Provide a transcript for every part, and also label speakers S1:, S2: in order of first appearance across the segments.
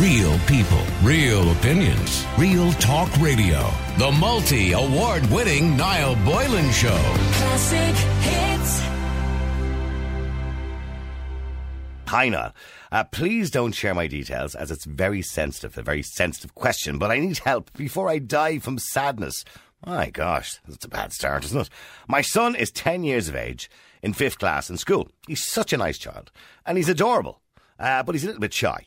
S1: Real people, real opinions, real talk radio. The multi award winning Niall Boylan Show.
S2: Classic hits.
S3: Hi, Niall. Uh, please don't share my details as it's very sensitive, a very sensitive question, but I need help before I die from sadness. My gosh, that's a bad start, isn't it? My son is 10 years of age in fifth class in school. He's such a nice child and he's adorable, uh, but he's a little bit shy.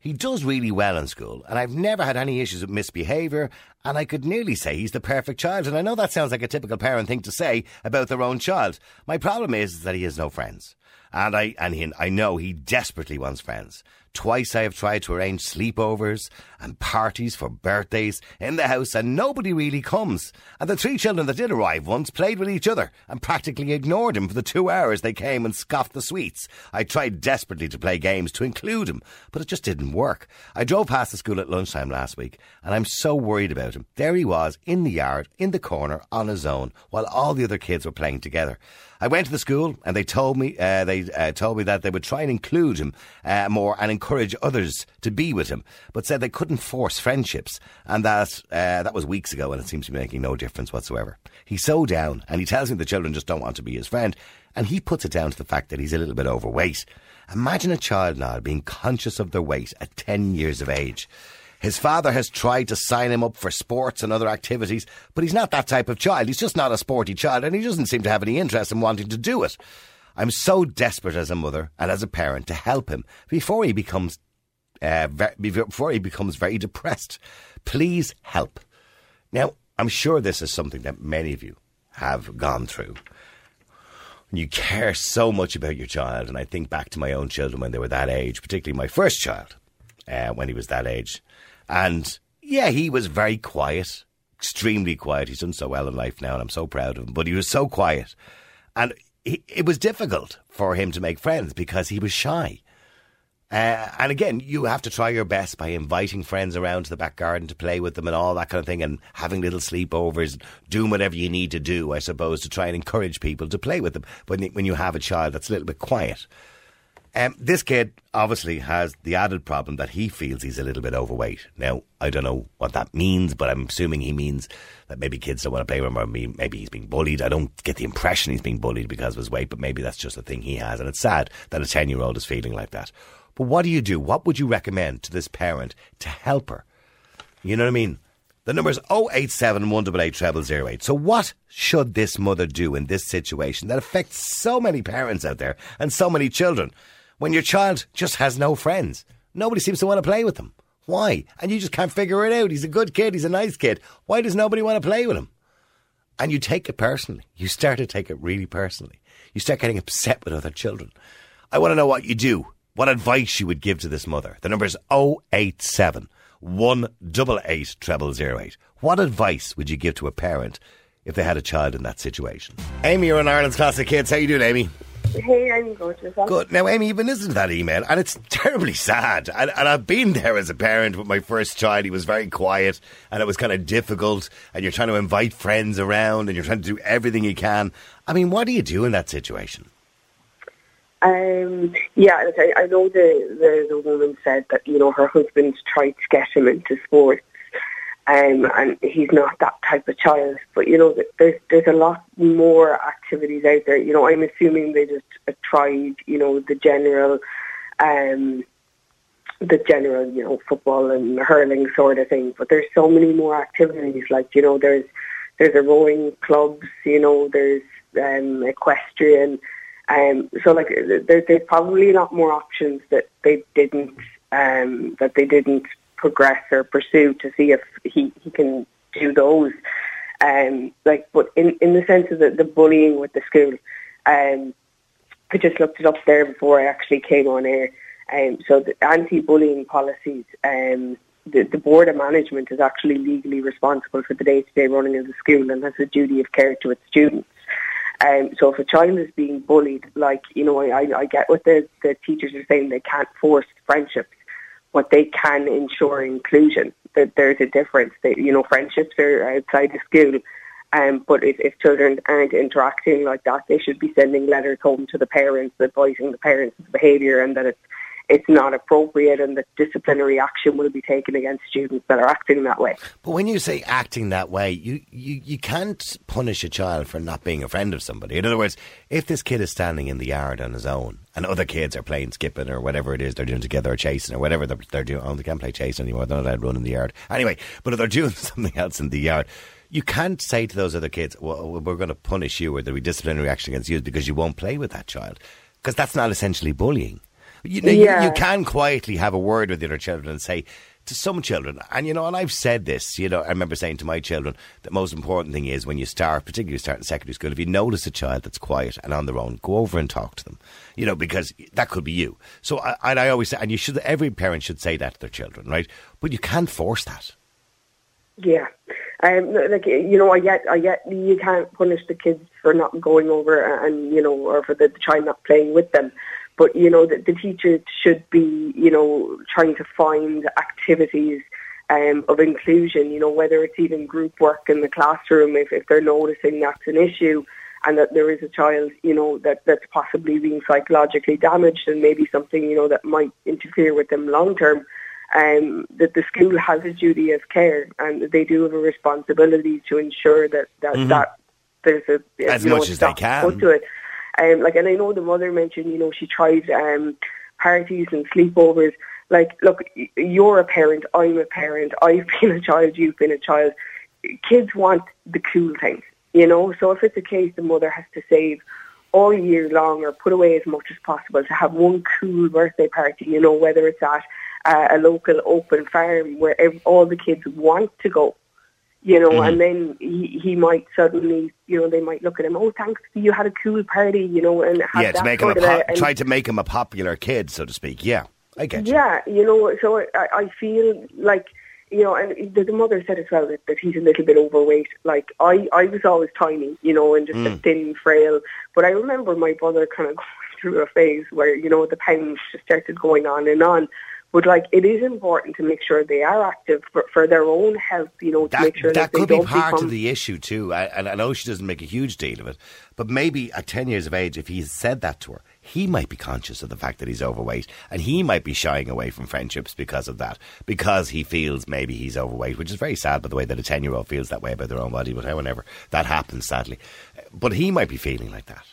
S3: He does really well in school, and I've never had any issues with misbehaviour, and I could nearly say he's the perfect child. And I know that sounds like a typical parent thing to say about their own child. My problem is that he has no friends. And I and he, I know he desperately wants friends. Twice I have tried to arrange sleepovers and parties for birthdays in the house, and nobody really comes. And the three children that did arrive once played with each other and practically ignored him for the two hours they came and scoffed the sweets. I tried desperately to play games to include him, but it just didn't work. I drove past the school at lunchtime last week, and I'm so worried about him. There he was in the yard, in the corner, on his own, while all the other kids were playing together. I went to the school, and they told me uh, they uh, told me that they would try and include him uh, more and encourage others to be with him, but said they couldn't force friendships, and that uh, that was weeks ago, and it seems to be making no difference whatsoever. He's so down, and he tells me the children just don't want to be his friend, and he puts it down to the fact that he's a little bit overweight. Imagine a child now being conscious of their weight at 10 years of age. His father has tried to sign him up for sports and other activities, but he's not that type of child. He's just not a sporty child, and he doesn't seem to have any interest in wanting to do it. I'm so desperate as a mother and as a parent to help him before he becomes uh, before he becomes very depressed. Please help. Now, I'm sure this is something that many of you have gone through. You care so much about your child, and I think back to my own children when they were that age, particularly my first child, uh, when he was that age. And yeah, he was very quiet, extremely quiet. He's done so well in life now, and I'm so proud of him. But he was so quiet. And he, it was difficult for him to make friends because he was shy. Uh, and again, you have to try your best by inviting friends around to the back garden to play with them and all that kind of thing, and having little sleepovers, doing whatever you need to do, I suppose, to try and encourage people to play with them when, when you have a child that's a little bit quiet. Um, this kid obviously has the added problem that he feels he's a little bit overweight. Now, I don't know what that means, but I'm assuming he means that maybe kids don't want to play with him or maybe he's being bullied. I don't get the impression he's being bullied because of his weight, but maybe that's just a thing he has. And it's sad that a 10 year old is feeling like that. But what do you do? What would you recommend to this parent to help her? You know what I mean? The number is 087 188 0008. So, what should this mother do in this situation that affects so many parents out there and so many children when your child just has no friends? Nobody seems to want to play with them. Why? And you just can't figure it out. He's a good kid, he's a nice kid. Why does nobody want to play with him? And you take it personally. You start to take it really personally. You start getting upset with other children. I want to know what you do. What advice you would give to this mother. The number is 087 188 0008. What advice would you give to a parent if they had a child in that situation? Amy, you're on Ireland's Classic Hits. How you doing, Amy?
S4: Hey, I'm good. Yourself?
S3: Good. Now, Amy, you've been listening to that email, and it's terribly sad. And, and I've been there as a parent with my first child. He was very quiet, and it was kind of difficult. And you're trying to invite friends around, and you're trying to do everything you can. I mean, what do you do in that situation?
S4: Um, yeah, I, I know the, the the woman said that you know her husband tried to get him into sports, um, and he's not that type of child. But you know, there's there's a lot more activities out there. You know, I'm assuming they just tried, you know, the general, um, the general, you know, football and hurling sort of thing. But there's so many more activities. Like you know, there's there's a rowing clubs. You know, there's um, equestrian. Um, so like there, there's probably a lot more options that they didn't um, that they didn't progress or pursue to see if he, he can do those. Um, like, but in, in the sense of the, the bullying with the school, um, I just looked it up there before I actually came on air. Um, so the anti-bullying policies, um, the, the board of management is actually legally responsible for the day-to-day running of the school and has a duty of care to its students. Um, so if a child is being bullied, like, you know, I, I get what the, the teachers are saying, they can't force friendships, but they can ensure inclusion. That there's a difference. That, you know, friendships are outside the school. Um, but if, if children aren't interacting like that, they should be sending letters home to the parents advising the parents of the behaviour and that it's it's not appropriate and that disciplinary action will be taken against students that are acting that way.
S3: But when you say acting that way, you, you, you can't punish a child for not being a friend of somebody. In other words, if this kid is standing in the yard on his own and other kids are playing skipping or whatever it is they're doing together or chasing or whatever they're, they're doing, oh, they can't play chase anymore, they're not allowed to run in the yard. Anyway, but if they're doing something else in the yard, you can't say to those other kids, well, we're going to punish you or there'll be disciplinary action against you because you won't play with that child. Because that's not essentially bullying. You, know,
S4: Yeah.
S3: you, you can quietly have a word with the other children and say to some children, and you know, and I've said this, you know, I remember saying to my children, the most important thing is when you start, particularly you start in secondary school, if you notice a child that's quiet and on their own, go over and talk to them, you know, because that could be you. So, I, and I always say, and you should, every parent should say that to their children, right? But you can't force that.
S4: Yeah. Um, like you know, I get, I get. You can't punish the kids for not going over, and you know, or for the child not playing with them. But you know, the, the teacher should be, you know, trying to find activities um, of inclusion. You know, whether it's even group work in the classroom, if if they're noticing that's an issue, and that there is a child, you know, that that's possibly being psychologically damaged, and maybe something, you know, that might interfere with them long term um, that the school has a duty of care and they do have a responsibility to ensure that that, that there's a
S3: Mm-hmm. As
S4: you know,
S3: much
S4: a
S3: as they can.
S4: to it. Um, like, and I know the mother mentioned, you know, she tried um, parties and sleepovers. Like, look, you're a parent, I'm a parent, I've been a child, you've been a child. Kids want the cool things, you know. So if it's a case the mother has to save all year long or put away as much as possible to have one cool birthday party, you know, whether it's at uh, a local open farm where all the kids want to go, you know, and mm-hmm. then he, he might suddenly, you know, they might look at him, oh, thanks, you had a cool party, you know, and have
S3: yeah, to
S4: that
S3: make him a po- try to make him a popular kid, so to speak. Yeah, I get you.
S4: yeah, you know, so I, I feel like, you know, and the, the mother said as well that, that he's a little bit overweight. Like, I, I was always tiny, you know, and just a mm. thin, frail. But I remember my brother kind of going through a phase where, you know, the pounds just started going on and on. But, like, it is important to make sure they are active for, for their own health, you know, to
S3: That,
S4: make sure
S3: that
S4: that, they
S3: could be part
S4: become...
S3: of the issue too. I, and I know she doesn't make a huge deal of it, but maybe at ten years of age, if he said that to her, he might be conscious of the fact that he's overweight, and he might be shying away from friendships because of that, because he feels maybe he's overweight, which is very sad. By the way, that a ten-year-old feels that way about their own body, but however that happens, sadly, but he might be feeling like that.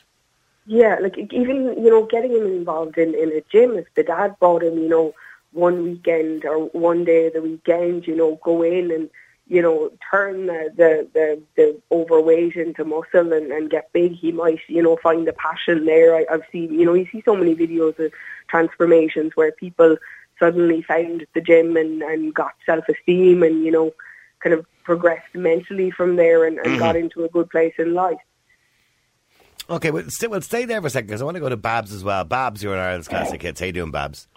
S4: Yeah, like even you know getting him involved in in a gym. If the dad brought him, you know, one weekend or one day of the weekend, you know, go in and you know turn the the the, the overweight into muscle and, and get big. He might you know find the passion there. I, I've seen you know you see so many videos of transformations where people suddenly found the gym and and got self esteem and you know kind of progressed mentally from there and, and got mm-hmm. into a good place in life.
S3: Okay, well, st- well stay there for a second because I want to go to Babs as well. Babs, you're in Ireland's Classic Hits. How you doing, Babs?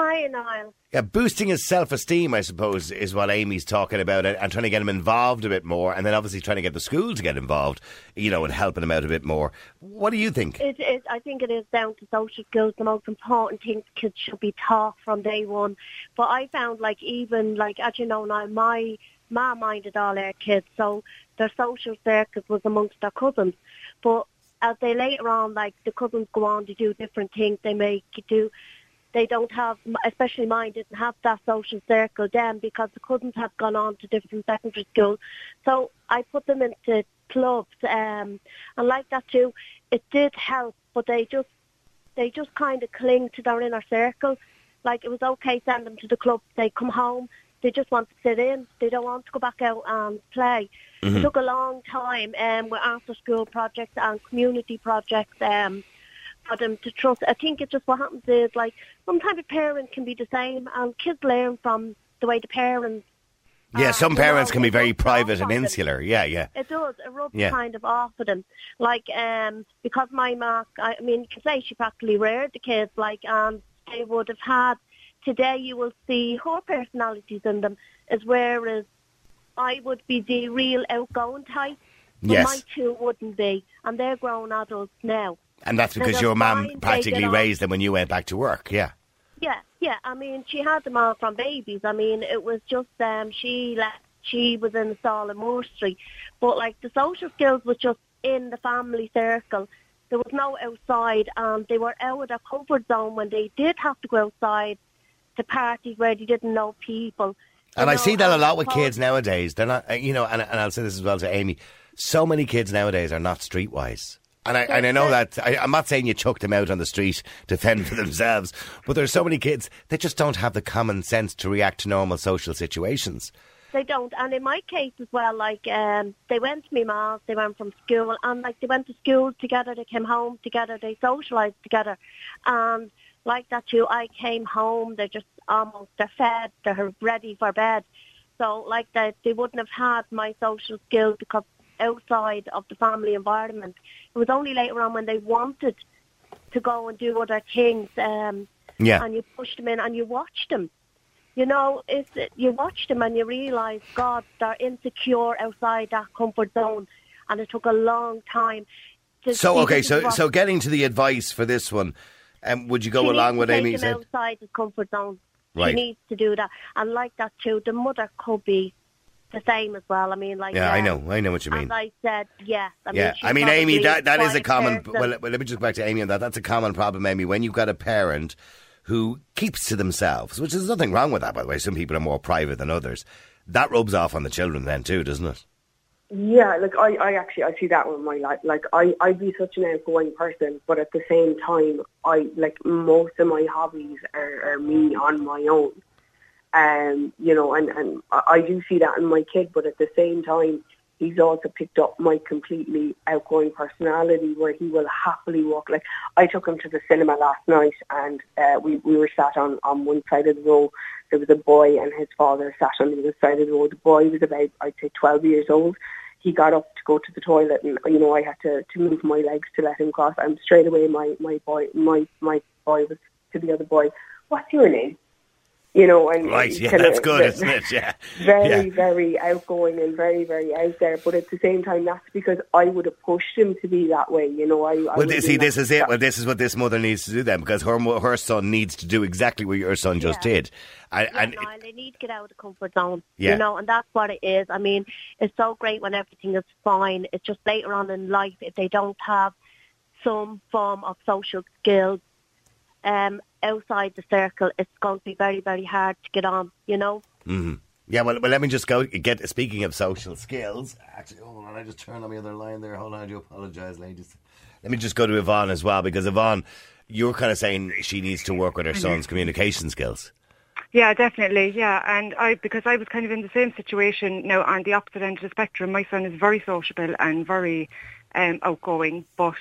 S5: Hi, Niall.
S3: Yeah, boosting his self-esteem, I suppose, is what Amy's talking about, and, and trying to get him involved a bit more, and then obviously trying to get the school to get involved, you know, and helping him out a bit more. What do you think?
S5: It is, I think it is down to social skills. The most important things kids should be taught from day one. But I found, like, even, like, as you know now, my mom minded all our kids, so their social circles was amongst their cousins. But as they later on, like, the cousins go on to do different things. They may do they don't have, especially mine, didn't have that social circle then because the cousins had gone on to different secondary schools. So I put them into clubs, um, and like that too, it did help. But they just, they just kind of cling to their inner circle. Like it was okay send them to the club. They come home, they just want to sit in. They don't want to go back out and play. It took a long time um, with after school projects and community projects. Um, for them to trust. I think it just what happens is like sometimes a parent can be the same and kids learn from the way the parents
S3: Yeah, some
S5: you
S3: parents
S5: know,
S3: can be very private and insular. Yeah, yeah.
S5: It does. It rubs
S3: Yeah.
S5: kind of off of them. Like, um, because my mark, I mean, you can say she practically reared the kids, like, and they would have had, today you will see her personalities in them, as whereas I would be the real outgoing type. But
S3: Yes.
S5: my two wouldn't be, and they're grown adults now.
S3: And that's because your mum practically raised them when you went back to work. Yeah.
S5: Yeah, yeah. I mean, she had them all from babies. I mean, it was just um, she left. She was in the stall in street, but like the social skills was just in the family circle. there was no outside, and they were out of their comfort zone when they did have to go outside to parties where they didn't know people.
S3: And I see that a lot with kids nowadays. They're not, uh, you know, and, and I'll say this as well to Amy. So many kids nowadays are not streetwise. And I, and I know that, I, I'm not saying you chuck them out on the street to fend for themselves, but there's so many kids that just don't have the common sense to react to normal social situations.
S5: They don't. And in my case as well, like um, they went to my ma's, they went from school, and like they went to school together, they came home together, they socialised together, and like that too. I came home, they're just almost they're fed, they're ready for bed. So like that, they wouldn't have had my social skills because outside of the family environment. It was only later on when they wanted to go and do other things, um,
S3: Yeah.
S5: and you pushed them in and you watched them. You know, it's, you watch them and you realise, God, they're insecure outside that comfort zone, and it took a long time. To
S3: So, okay, so,
S5: what-
S3: so getting to the advice for this one, um, would you go along with Amy
S5: take
S3: said?
S5: them outside his comfort zone.
S3: Right.
S5: She needs to do that, and like that too. The mother could be the same as well. I mean, like
S3: Yeah, I know, I know what you mean.
S5: As I said, yes. I
S3: yeah,
S5: mean,
S3: I mean, Amy, that, that is a common. Well, well, let me just go back to Amy on that. That's a common problem, Amy. When you've got a parent who keeps to themselves, which is nothing wrong with that, by the way. Some people are more private than others. That rubs off on the children then too, doesn't it?
S4: Yeah, like I, I actually I see that with my life. Like I, I'd be such an outgoing person, but at the same time, I like most of my hobbies are, are me on my own. Um, you know, and and I do see that in my kid, but at the same time, he's also picked up my completely outgoing personality, where he will happily walk. Like I took him to the cinema last night, and uh, we we were sat on on one side of the row. There was a boy and his father sat on the other side of the road. The boy was about, I'd say, 12 years old. He got up to go to the toilet and, you know, I had to, to move my legs to let him cross. And straight away my, my boy, my, my boy was to the other boy, what's your name? You know, and
S3: Right, yeah,
S4: kinda
S3: that's good,
S4: ve-
S3: isn't it? Yeah.
S4: very,
S3: Yeah.
S4: very outgoing and very, very out there. But at the same time, that's because I would have pushed him to be that way. You know, I. I
S3: Well,
S4: would
S3: see, this is it. Well, this is what this mother needs to do then, because her her son needs to do exactly what your son just
S5: Yeah.
S3: did. And,
S5: Yeah,
S3: and
S5: Niall, they need to get out of the comfort zone.
S3: Yeah.
S5: You know, and that's what it is. I mean, it's so great when everything is fine. It's just later on in life if they don't have some form of social skills um, outside the circle, it's going to be very, very hard to get on. You know. Hmm.
S3: yeah, well, well, let me just go get. Speaking of social skills, actually, hold on, I just turned on the other line there. Hold on, I do apologise, ladies. Let me just go to Yvonne as well, because Yvonne, you're kind of saying she needs to work with her son's communication skills.
S6: Yeah, definitely. Yeah, and I because I was kind of in the same situation now on the opposite end of the spectrum. My son is very sociable and very um, outgoing, but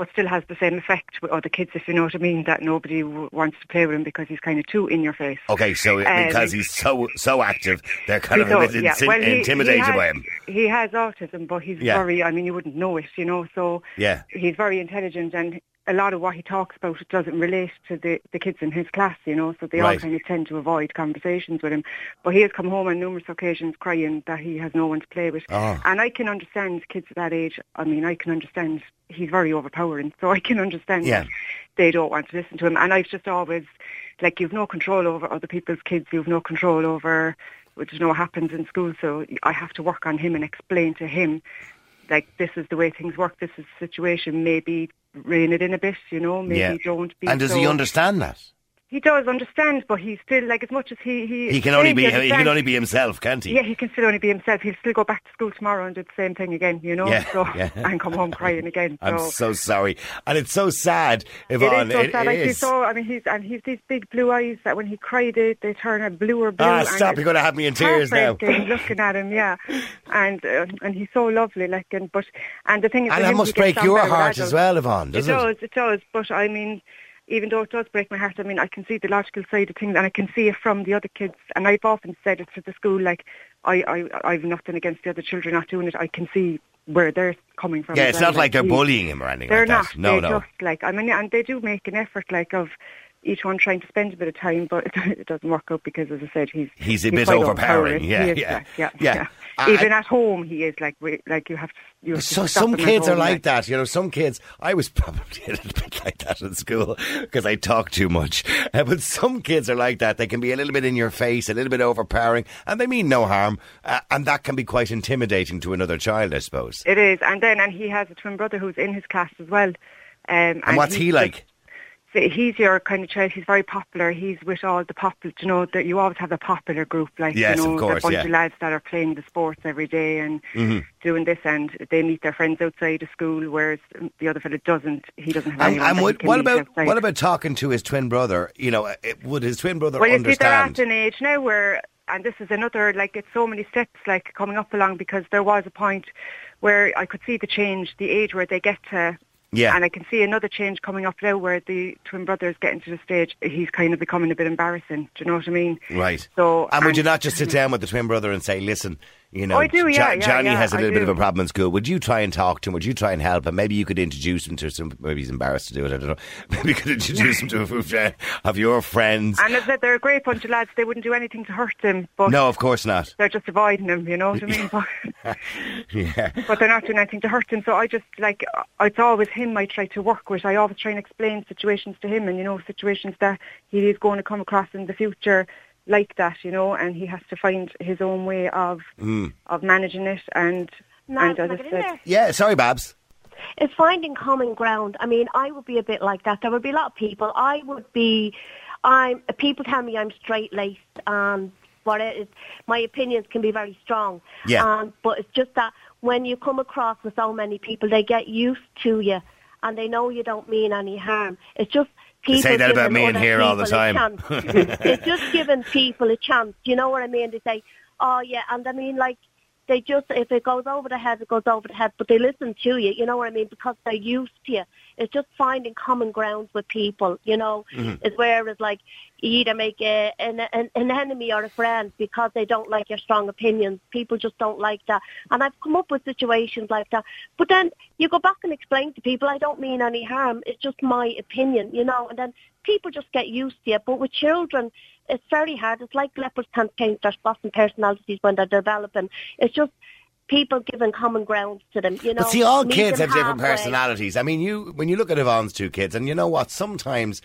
S6: but still has the same effect with other kids, if you know what I mean. That nobody w- wants to play with him because he's kind of too in your face.
S3: Okay, so
S6: Um,
S3: because he's so so active, they're kind of a bit
S6: yeah.
S3: inti-
S6: Well, he-
S3: intimidated
S6: he has,
S3: by him.
S6: He has autism, but he's
S3: Yeah.
S6: very, I mean, you wouldn't know it, you know, so
S3: Yeah.
S6: he's very intelligent and a lot of what he talks about doesn't relate to the, the kids in his class, you know, so they all kind of tend to avoid conversations with him. But he has come home on numerous occasions crying that he has no one to play with.
S3: Oh.
S6: And I can understand kids at that age, I mean, I can understand he's very overpowering, so I can understand
S3: Yeah.
S6: they don't want to listen to him. And I've just always, like, you've no control over other people's kids, you've no control over, which you know happens in school, so I have to work on him and explain to him, like, this is the way things work, this is the situation, maybe rein it in a bit, you know, maybe
S3: yeah.
S6: don't be
S3: And does he understand that?
S6: He does understand, but he's still, like, as much as he... He,
S3: He can only be he can only be himself, can't he?
S6: yeah, he can still only be himself. He'll still go back to school tomorrow and do the same thing again, you know,
S3: Yeah,
S6: so,
S3: yeah.
S6: and come home crying again.
S3: I'm
S6: so.
S3: so sorry, and it's so sad,
S6: It
S3: Yvonne.
S6: is so
S3: it
S6: sad. Like he's
S3: is.
S6: so. I mean, he's and he's these big blue eyes that when he cried, they, they turn a bluer blue.
S3: Ah, stop! You're going to have me in tears now.
S6: looking at him, yeah, and uh, and he's so lovely. Like, and but and the thing is,
S3: And that must break your heart as well, Yvonne,
S6: It
S3: doesn't it?
S6: does, it does. But I mean, even though it does break my heart, I mean, I can see the logical side of things, and I can see it from the other kids. And I've often said it to the school, like, I, I, I've nothing against the other children not doing it. I can see where they're coming from.
S3: Yeah, it's
S6: well.
S3: not like they're bullying him or anything
S6: they're
S3: like
S6: not.
S3: that. No,
S6: they
S3: no.
S6: just like I mean, and they do make an effort, like of each one trying to spend a bit of time, but it doesn't work out because, as I said, he's
S3: He's a bit overpowering. Yeah, yeah,
S6: yeah,
S3: yeah.
S6: yeah.
S3: I-
S6: Even at home, he is like like you have to. You have
S3: So
S6: to
S3: some kids are like that, you know. Some kids, I was probably a little bit like that in school because I talk too much. Uh, but some kids are like that; they can be a little bit in your face, a little bit overpowering, and they mean no harm, uh, and that can be quite intimidating to another child, I suppose.
S6: It is, and then and he has a twin brother who's in his class as well. Um,
S3: And what's he
S6: he's
S3: like?
S6: He's your kind of child. He's very popular. He's with all the popular. You know that you always have a popular group, like
S3: Yes,
S6: you know,
S3: of course,
S6: a bunch
S3: yeah.
S6: of lads that are playing the sports every day and mm-hmm. doing this, and they meet their friends outside of school, whereas the other fellow doesn't. He doesn't have
S3: And,
S6: anyone
S3: and
S6: that
S3: what, what about
S6: outside.
S3: what about talking to his twin brother? You know, it, would his twin brother
S6: Well, you see, they're at an age now where, and this is another, like, it's so many steps, like, coming up along because there was a point where I could see the change, the age where they get to,
S3: Yeah.
S6: and I can see another change coming up now where the twin brother is getting to the stage, he's kind of becoming a bit embarrassing. Do you know what I mean?
S3: Right.
S6: So,
S3: and would you
S6: um,
S3: not just sit down with the twin brother and say, listen, you know,
S6: Oh, I do, yeah, yeah,
S3: Johnny
S6: yeah,
S3: has a little bit of a problem in school. Would you try and talk to him? Would you try and help him? Maybe you could introduce him to some, maybe he's embarrassed to do it, I don't know. Maybe you could introduce him to a friend of your friends.
S6: And as I said, they're a great bunch of lads. They wouldn't do anything to hurt him, but
S3: No, of course not.
S6: they're just avoiding him, you know what I mean? But,
S3: Yeah.
S6: but they're not doing anything to hurt him. So I just like uh, it's always him I try to work with. I always try and explain situations to him, and you know situations that he is going to come across in the future like that, you know, and he has to find his own way of
S3: Mm.
S6: of managing it. And
S5: Now,
S6: and
S5: can
S6: as
S5: I
S6: I
S5: get in
S6: said.
S3: Yeah, sorry, Babs.
S5: It's finding common ground. I mean, I would be a bit like that. There would be a lot of people. I would be. I'm. People tell me I'm straight laced and what it is. My opinions can be very strong.
S3: Yeah.
S5: Um, but it's just that when you come across with so many people, they get used to you, and they know you don't mean any harm. It's just.
S3: They
S5: People
S3: say that about
S5: giving
S3: me in here all the time.
S5: chance. it's just giving people a chance. You know what I mean? They say, "Oh yeah," and I mean like they just if it goes over the head, it goes over the head. But they listen to you. You know what I mean? Because they're used to you. It's just finding common grounds with people. You know,
S3: Mm-hmm.
S5: is where it's like you either make a, an, an an enemy or a friend because they don't like your strong opinions. People just don't like that. And I've come up with situations like that. But then you go back and explain to people, I don't mean any harm. It's just my opinion. You know, and then people just get used to it. But with children, it's very hard. It's like leopards can't paint their spots and personalities when they're developing. It's just people giving common grounds to them. You know,
S3: But see, all kids have different personalities. I mean, you when you look at Yvonne's two kids, and you know what? Sometimes,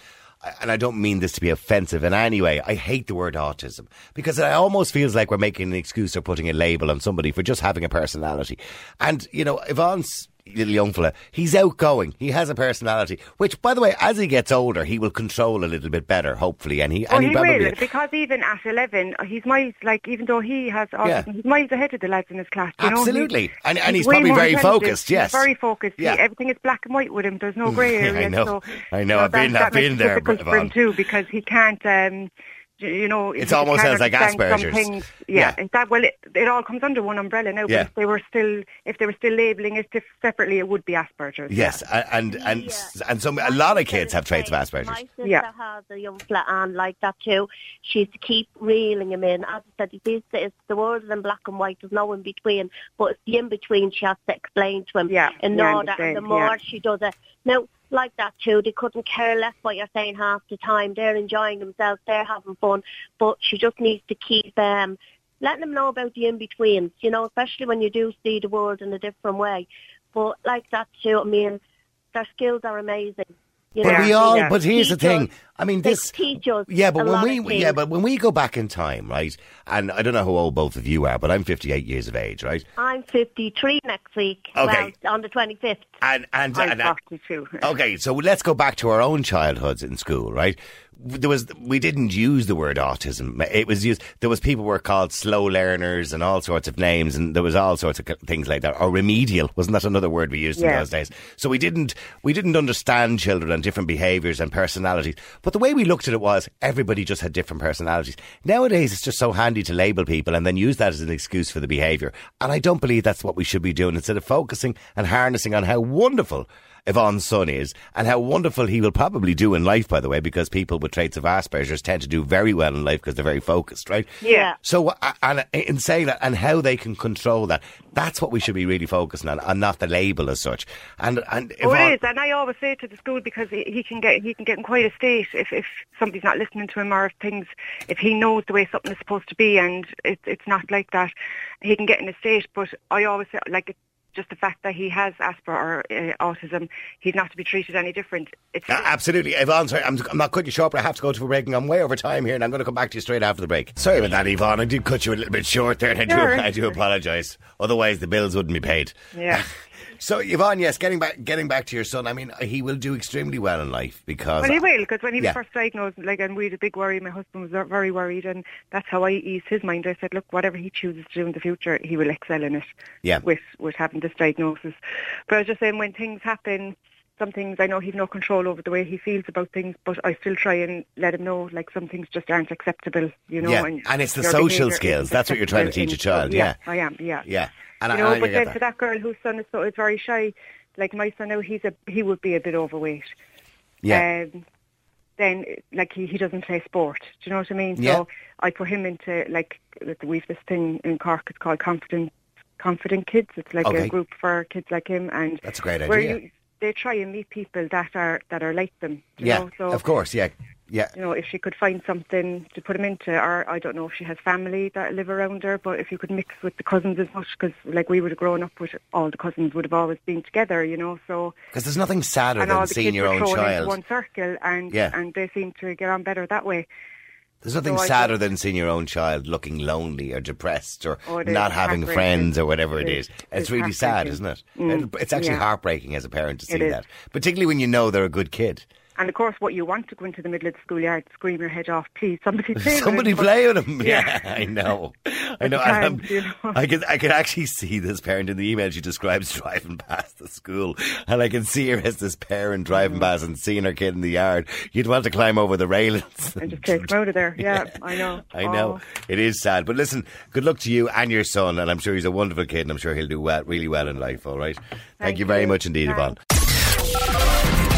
S3: and I don't mean this to be offensive in any way, I hate the word autism because it almost feels like we're making an excuse or putting a label on somebody for just having a personality. And you know, Yvonne's little young fella, he's outgoing. He has a personality, which, by the way, as he gets older, he will control a little bit better, hopefully. And he,
S6: Oh,
S3: and
S6: he
S3: he probably
S6: will because even at eleven, he's miles like even though he has autism,
S3: Yeah.
S6: he's miles ahead of the lads in his class. You
S3: Absolutely.
S6: know?
S3: And- and he's
S6: way
S3: probably very focused,
S6: He's
S3: yes.
S6: very focused. He-
S3: Yeah.
S6: everything is black and white with him. There's no grey
S3: I
S6: area.
S3: know.
S6: So,
S3: I know.
S6: so
S3: I've been-
S6: that,
S3: I've
S6: that makes
S3: been there,
S6: for him too because he can't. Um, you know,
S3: It's almost sounds like
S6: understand some
S3: Asperger's.
S6: things.
S3: Yeah.
S6: Yeah, that well, it, it all comes under one umbrella now.
S3: Yeah.
S6: But if they were still, if they were still labelling it dif- separately, it would be Asperger's.
S3: Yes, a- and and
S5: Yeah.
S3: and some a lot of kids have traits of
S5: same.
S3: Asperger's.
S5: My sister
S6: Yeah.
S5: has a young flat and like that too. She's to keep reeling him in. As I said, it is, it's the world is in black and white. There's no in between. But it's the in between she has to explain to him
S6: Yeah,
S5: in
S6: yeah,
S5: order. And the more
S6: yeah.
S5: she does it, now like that too, they couldn't care less what you're saying half the time. They're enjoying themselves. They're having fun. But she just needs to keep um letting them know about the in betweens. You know, especially when you do see the world in a different way. But like that too, I mean, their skills are amazing. You
S3: But
S5: know,
S3: we all.
S6: yeah.
S3: But here's the
S5: Teach us.
S3: thing. I mean, this.
S5: teach
S3: Yeah, but
S5: a
S3: when
S5: lot
S3: we yeah, but when we go back in time, right? And I don't know how old both of you are, but I'm 58 years of age, right?
S5: I'm 53 next week.
S3: Okay.
S5: Well, on the 25th.
S3: And and,
S6: I'm
S3: and uh,
S6: 42.
S3: okay, so let's go back to our own childhoods in school, right? There was we didn't use the word autism. It was used. There was people were called slow learners and all sorts of names, and there was all sorts of things like that. Or remedial wasn't that another word we used in those days? So we didn't we didn't understand children and different behaviours and personalities. But the way we looked at it was everybody just had different personalities. Nowadays, it's just so handy to label people and then use that as an excuse for the behaviour. And I don't believe that's what we should be doing. Instead of focusing and harnessing on how wonderful Yvonne's son is, and how wonderful he will probably do in life, by the way, because people with traits of Asperger's tend to do very well in life because they're very focused, right?
S6: Yeah.
S3: So, uh, and in saying that, and how they can control that, that's what we should be really focusing on, and not the label as such. And and
S6: Oh,
S3: Yvonne-
S6: it is, and I always say to the school because he, he can get he can get in quite a state if if somebody's not listening to him or if things if he knows the way something is supposed to be and it, it's not like that, he can get in a state. But I always say like it's just the fact that he has Asperger or uh, autism, he's not to be treated any different. It's
S3: Uh, absolutely. Yvonne, sorry, I'm, I'm not cutting you short, but I have to go to a break and I'm way over time here and I'm going to come back to you straight after the break. Sorry about that, Yvonne. I did cut you a little bit short there and I do,
S6: Sure.
S3: I do apologise. Otherwise, the bills wouldn't be paid.
S6: Yeah.
S3: So, Yvonne, yes, getting back getting back to your son, I mean, he will do extremely well in life because.
S6: Well, he will, because when he was
S3: Yeah.
S6: first diagnosed, like, and we had a big worry, my husband was very worried, and that's how I eased his mind. I said, look, whatever he chooses to do in the future, he will excel in it
S3: Yeah.
S6: with, with having this diagnosis. But I was just saying, when things happen, some things I know he's no control over the way he feels about things, but I still try and let him know, like, some things just aren't acceptable, you know.
S3: Yeah,
S6: and,
S3: and it's the social skills. That's what you're trying to teach a child, yeah.
S6: I am, yeah.
S3: Yeah. And
S6: you
S3: I,
S6: know,
S3: I
S6: but then
S3: that.
S6: for that girl whose son is so is very shy, like my son now, he's a he would be a bit overweight.
S3: Yeah.
S6: Um, then like he, he doesn't play sport. Do you know what I mean?
S3: Yeah.
S6: So I put him into like we've this thing in Cork. It's called Confident Confident Kids. It's like
S3: Okay.
S6: a group for kids like him, and
S3: That's a great
S6: where
S3: idea.
S6: you they try and meet people that are that are like them. You
S3: yeah,
S6: know? So
S3: of course, yeah. Yeah.
S6: you know, if she could find something to put him into, or I don't know if she has family that live around her, but if you could mix with the cousins as much, because like we would have grown up with all the cousins would have always been together, you know, so
S3: Because there's nothing sadder than seeing your own child.
S6: one circle, and
S3: Yeah.
S6: and they seem to get on better that way.
S3: There's nothing
S6: So
S3: sadder than seeing your own child looking lonely or depressed or
S6: is
S3: not having friends or whatever it is. It's
S6: It's
S3: really sad, isn't it?
S6: Mm,
S3: It's actually
S6: yeah.
S3: heartbreaking as a parent to see that. Particularly when you know they're a good kid.
S6: And of course, what you want to go into the middle of the schoolyard, scream your head off, please, somebody play with
S3: Somebody
S6: him.
S3: Play with him. Yeah,
S6: Yeah.
S3: I know. I know.
S6: can't, you know.
S3: I can I can actually see this parent in the email she describes driving past the school, and I can see her as this parent
S6: Mm.
S3: driving past and seeing her kid in the yard. You'd want to climb over the railings
S6: And just take him out of there. Yeah, I know.
S3: I know
S6: Oh.
S3: it is sad, but listen, good luck to you and your son, and I'm sure he's a wonderful kid, and I'm sure he'll do well, really well in life. All right. Thank,
S6: Thank
S3: you very
S6: you.
S3: much indeed,
S6: Thanks.
S3: Yvonne.